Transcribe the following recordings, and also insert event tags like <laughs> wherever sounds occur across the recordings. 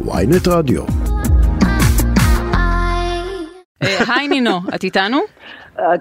ויינט רדיו. היי נינו, את איתנו?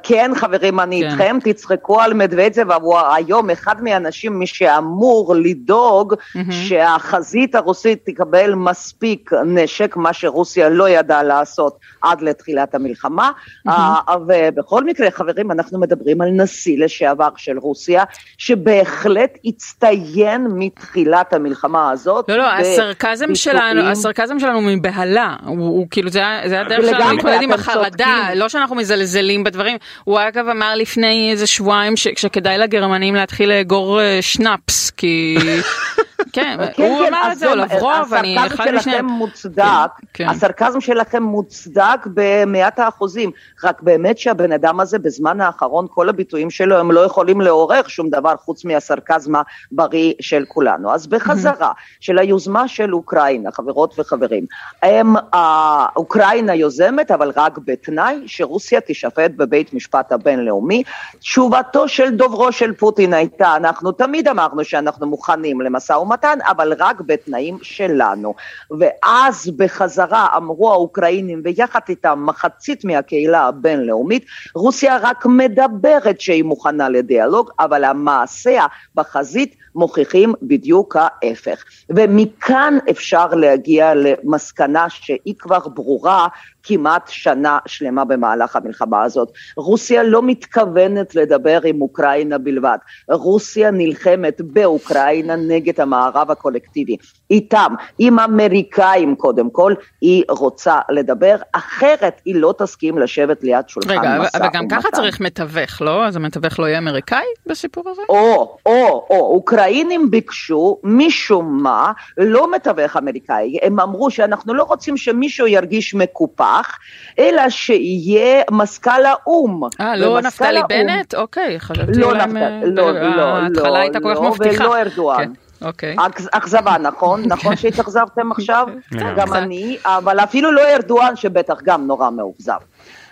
כן, חברים, אני כן. איתכם, תצחקו על מדוודזב, הוא היום אחד מהאנשים, מי שאמור לדאוג שהחזית הרוסית תקבל מספיק נשק, מה שרוסיה לא ידעה לעשות עד לתחילת המלחמה. אה, ובכל מקרה, חברים, אנחנו מדברים על נשיא לשעבר של רוסיה, שבהחלט הצטיין מתחילת המלחמה הזאת. לא, לא, הסרקזם. שלנו, הסרקזם שלנו מבהלה, הוא, הוא כאילו, זה, ה- זה הדרך שלנו להתמודד עם החרדה. לא שאנחנו מזלזלים בדברים. הוא אגב אמר לפני איזה שבועיים ש- שכדאי לגרמנים להתחיל לאגור אה, שנאפס, כי... <laughs> <laughs> כן, הוא אמר את זה, או לברוב, אני אחד הסרקזם משניהם. שלכם מוצדק, כן, כן. הסרקזם שלכם מוצדק במאת האחוזים, רק באמת שהבן אדם הזה בזמן האחרון, כל הביטויים שלו הם לא יכולים לעורר שום דבר חוץ מהסרקזם הבריא של כולנו. אז בחזרה של היוזמה של אוקראינה, חברות וחברים, הם, אה, אוקראינה יוזמת, אבל רק בתנאי שרוסיה תישפט בבית משפט הבינלאומי. תשובתו של דוברו של פוטין הייתה, אנחנו תמיד אמרנו שאנחנו מוכנים למשא ומתן, אבל רק בתנאים שלנו. ואז בחזרה אמרו האוקראינים, ויחד איתם מחצית מהקהילה הבינלאומית, רוסיה רק מדברת שהיא מוכנה לדיאלוג, אבל המעשיה בחזית מוכיחים בדיוק ההפך. ומכאן אפשר להגיע למסקנה שהיא כבר ברורה כמעט שנה שלמה במהלך המלחמה הזאת. רוסיה לא מתכוונת לדבר עם אוקראינה בלבד. רוסיה נלחמת באוקראינה נגד המערב הקולקטיבי. איתם, עם אמריקאים קודם כל, היא רוצה לדבר, אחרת היא לא תסכים לשבת ליד שולחן רגע, אבל- משא אבל גם ככה ומתן. צריך מתווך, לא? אז המתווך לא יהיה אמריקאי בסיפור הזה? או, או, או, אוקראינים ביקשו, משום מה, לא מתווך אמריקאי, הם אמרו שאנחנו לא רוצים שמישהו ירגיש מקופח, אלא שיהיה מזכ"ל האו"ם. אה, לא ומזכ"ל נפתלי האו"ם- בנט? אוקיי, חשבתי לא אולי... נפתלי, מ- לא, אה, לא, ההתחלה לא, הייתה כל כך לא, מבטיחה. ולא ארדואן. אוקיי. אכז- אכזבה, נכון? <laughs> נכון שהתאכזבתם עכשיו? <laughs> גם. אני, אבל אפילו לא ארדואן שבטח גם נורא מאוכזב.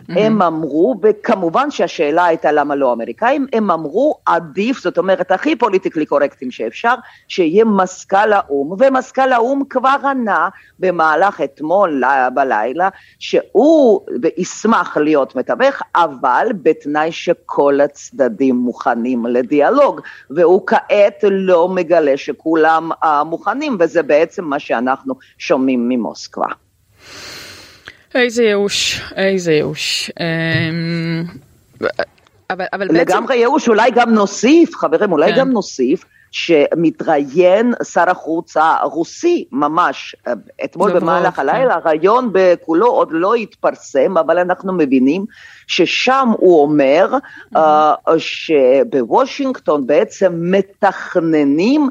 הם אמרו, וכמובן שהשאלה הייתה למה לא אמריקאים, הם אמרו עדיף, זאת אומרת הכי פוליטיקלי קורקטים שאפשר, שיהיה מזכ"ל האו"ם, ומזכ"ל האו"ם כבר ענה במהלך אתמול בלילה, שהוא ישמח להיות מתווך, אבל בתנאי שכל הצדדים מוכנים לדיאלוג, והוא כעת לא מגלה שכולם אה, מוכנים, וזה בעצם מה שאנחנו שומעים ממוסקבה. איזה ייאוש, איזה ייאוש. אמ, אבל, אבל בעצם... לגמרי ייאוש, אולי גם נוסיף, חברים, אולי כן. גם נוסיף. שמתראיין שר החוץ הרוסי ממש אה, אתמול במהלך כן. הלילה, הרעיון בכולו עוד לא התפרסם, אבל אנחנו מבינים ששם הוא אומר אה, שבוושינגטון בעצם מתכננים,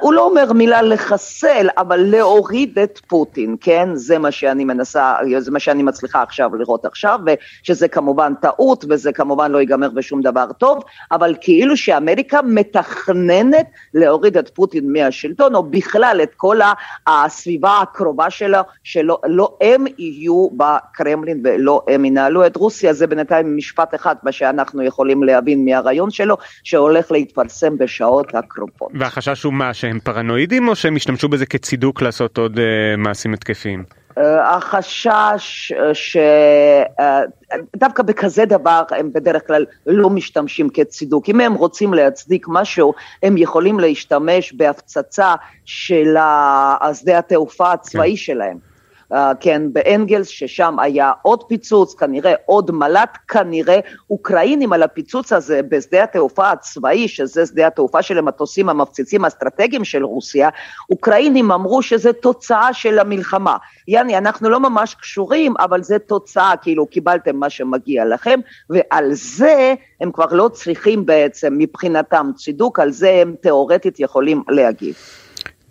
הוא לא אומר מילה לחסל, אבל להוריד את פוטין, כן? זה מה שאני מנסה, זה מה שאני מצליחה עכשיו לראות עכשיו, ושזה כמובן טעות, וזה כמובן לא ייגמר בשום דבר טוב, אבל כאילו שאמריקה מתכננת להוריד את פוטין מהשלטון, או בכלל את כל הסביבה הקרובה שלו, שלא לא הם יהיו בקרמלין ולא הם ינהלו את רוסיה, זה בינתיים משפט אחד, מה שאנחנו יכולים להבין מהרעיון שלו, שהולך להתפרסם בשעות הקרובות. והחשש הוא מה, שהם פרנואידים או שהם השתמשו בזה כצידוק לעשות עוד אה, מעשים התקפיים? אה, החשש שדווקא בכזה דבר הם בדרך כלל לא משתמשים כצידוק. אם הם רוצים להצדיק משהו, הם יכולים להשתמש בהפצצה של שדה התעופה הצבאי שלהם. Uh, כן, באנגלס, ששם היה עוד פיצוץ, כנראה עוד מל"ט, כנראה אוקראינים על הפיצוץ הזה בשדה התעופה הצבאי, שזה שדה התעופה של המטוסים המפציצים האסטרטגיים של רוסיה, אוקראינים אמרו שזה תוצאה של המלחמה. יעני, אנחנו לא ממש קשורים, אבל זה תוצאה, כאילו קיבלתם מה שמגיע לכם, ועל זה הם כבר לא צריכים בעצם מבחינתם צידוק, על זה הם תיאורטית יכולים להגיב.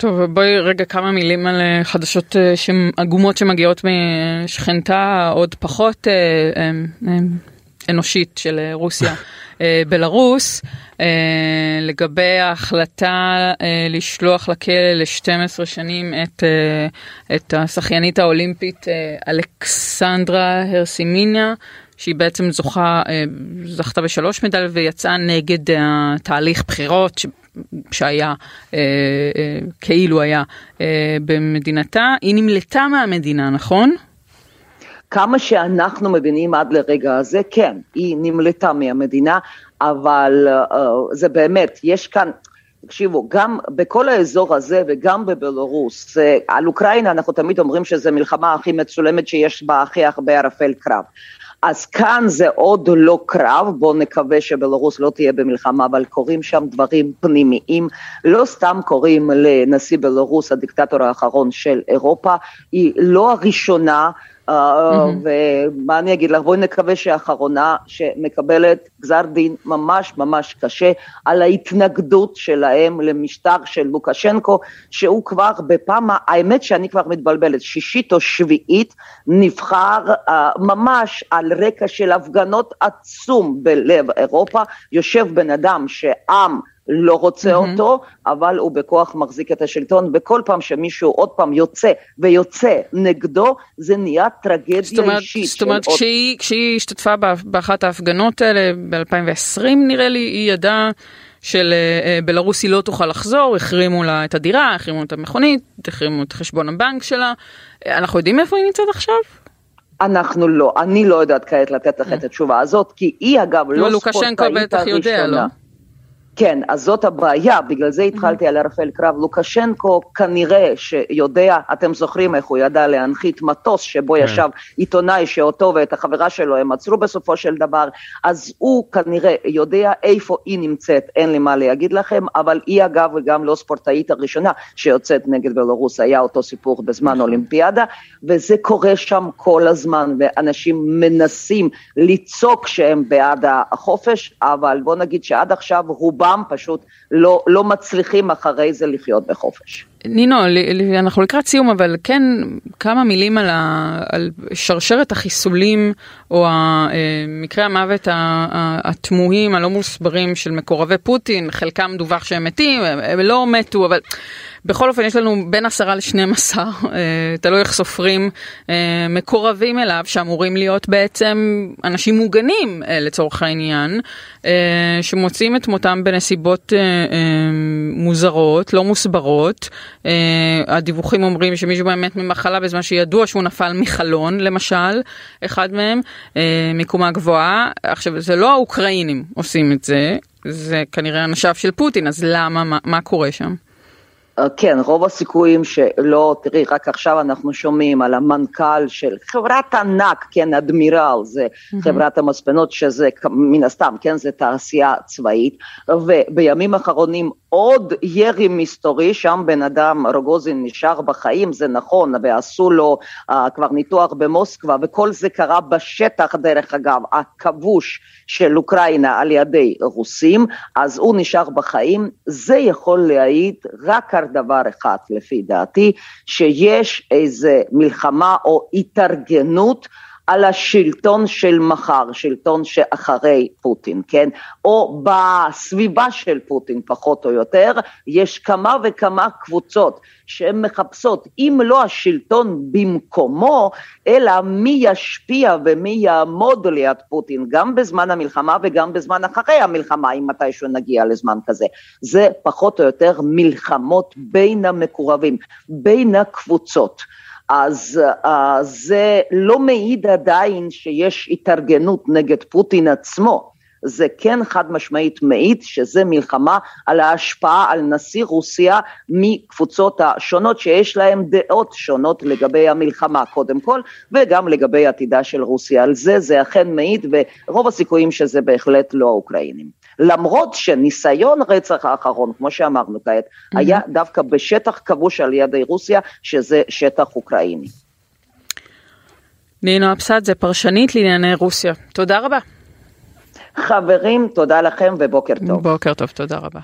טוב, בואי רגע כמה מילים על אה, חדשות אה, עגומות שמגיעות משכנתה עוד פחות אה, אנושית של רוסיה, בלרוס, לגבי ההחלטה לשלוח לכלא ל-12 שנים את, את השחיינית האולימפית אלכסנדרה הרסימיניה. שהיא בעצם זוכה, זכתה בשלוש מדליות ויצאה נגד התהליך בחירות, שהיה אה, אה, כאילו היה אה, במדינתה, היא נמלטה מהמדינה, נכון? כמה שאנחנו מבינים עד לרגע הזה, כן, היא נמלטה מהמדינה, אבל uh, זה באמת, יש כאן, תקשיבו, גם בכל האזור הזה וגם בבלרוס, על אוקראינה אנחנו תמיד אומרים שזו מלחמה הכי מצולמת שיש בה הכי הרבה ערפל קרב. אז כאן זה עוד לא קרב, בואו נקווה שבלרוס לא תהיה במלחמה, אבל קורים שם דברים פנימיים, לא סתם קוראים לנשיא בלרוס הדיקטטור האחרון של אירופה, היא לא הראשונה ומה אני אגיד לך, בואי נקווה שהאחרונה שמקבלת גזר דין ממש ממש קשה על ההתנגדות שלהם למשטר של לוקשנקו, שהוא כבר בפעם, האמת שאני כבר מתבלבלת, שישית או שביעית, נבחר uh, ממש על רקע של הפגנות עצום בלב אירופה, יושב בן אדם שעם לא רוצה mm-hmm. אותו, אבל הוא בכוח מחזיק את השלטון, וכל פעם שמישהו עוד פעם יוצא ויוצא נגדו, זה נהיה טרגדיה זאת אומרת, אישית. זאת אומרת, עוד... כשהיא, כשהיא השתתפה באחת ההפגנות האלה ב-2020 נראה לי, היא ידעה של אה, אה, בלרוס היא לא תוכל לחזור, החרימו לה את הדירה, החרימו את המכונית, החרימו את חשבון הבנק שלה. אנחנו יודעים איפה היא נמצאת עכשיו? אנחנו לא, אני לא יודעת כעת לתת לך את התשובה הזאת, כי היא אגב לא ספורטאית הראשונה. לוקשנקו בטח יודע, לא? כן, אז זאת הבעיה, בגלל זה התחלתי על ערפל קרב. לוקשנקו כנראה שיודע, אתם זוכרים איך הוא ידע להנחית מטוס שבו כן. ישב עיתונאי שאותו ואת החברה שלו הם עצרו בסופו של דבר, אז הוא כנראה יודע איפה היא נמצאת, אין לי מה להגיד לכם, אבל היא אגב גם לא ספורטאית הראשונה שיוצאת נגד בלרוס, היה אותו סיפור בזמן נכון. אולימפיאדה, וזה קורה שם כל הזמן, ואנשים מנסים לצעוק שהם בעד החופש, אבל בוא נגיד שעד עכשיו רובם רובם פשוט לא, לא מצליחים אחרי זה לחיות בחופש. נינו, אנחנו לקראת סיום, אבל כן כמה מילים על, ה, על שרשרת החיסולים או אה, מקרי המוות התמוהים, הלא מוסברים של מקורבי פוטין, חלקם דווח שהם מתים, הם לא מתו, אבל... בכל אופן, יש לנו בין עשרה לשנים עשר, אה, תלוי איך סופרים, אה, מקורבים אליו, שאמורים להיות בעצם אנשים מוגנים אה, לצורך העניין, שמוצאים את מותם בנסיבות מוזרות, לא מוסברות. הדיווחים אומרים שמישהו באמת ממחלה בזמן שידוע שהוא נפל מחלון, למשל, אחד מהם, מקומה גבוהה. עכשיו, זה לא האוקראינים עושים את זה, זה כנראה אנשיו של פוטין, אז למה, מה, מה קורה שם? אה, כן, רוב הסיכויים שלא, תראי, רק עכשיו אנחנו שומעים על המנכ"ל של חברת ענק, כן, אדמירל, זה mm-hmm. חברת המספנות, שזה מן הסתם, כן, זה תעשייה צבאית, ובימים האחרונים עוד ירי מסתורי, שם בן אדם, רוגוזין נשאר בחיים, זה נכון, ועשו לו uh, כבר ניתוח במוסקבה, וכל זה קרה בשטח, דרך אגב, הכבוש של אוקראינה על ידי רוסים, אז הוא נשאר בחיים, זה יכול להעיד רק על דבר אחד, לפי דעתי, שיש איזה מלחמה או התארגנות על השלטון של מחר, שלטון שאחרי פוטין, כן? או בסביבה של פוטין פחות או יותר, יש כמה וכמה קבוצות שהן מחפשות, אם לא השלטון במקומו, אלא מי ישפיע ומי יעמוד ליד פוטין, גם בזמן המלחמה וגם בזמן אחרי המלחמה, אם מתישהו נגיע לזמן כזה. זה פחות או יותר מלחמות בין המקורבים, בין הקבוצות. אז uh, זה לא מעיד עדיין שיש התארגנות נגד פוטין עצמו, זה כן חד משמעית מעיד שזה מלחמה על ההשפעה על נשיא רוסיה מקבוצות השונות שיש להם דעות שונות לגבי המלחמה קודם כל וגם לגבי עתידה של רוסיה, על זה זה אכן מעיד ורוב הסיכויים שזה בהחלט לא האוקראינים. למרות שניסיון רצח האחרון, כמו שאמרנו כעת, mm-hmm. היה דווקא בשטח כבוש על ידי רוסיה, שזה שטח אוקראיני. נינו אבסד, זה פרשנית לענייני רוסיה. תודה רבה. חברים, תודה לכם ובוקר טוב. בוקר טוב, תודה רבה.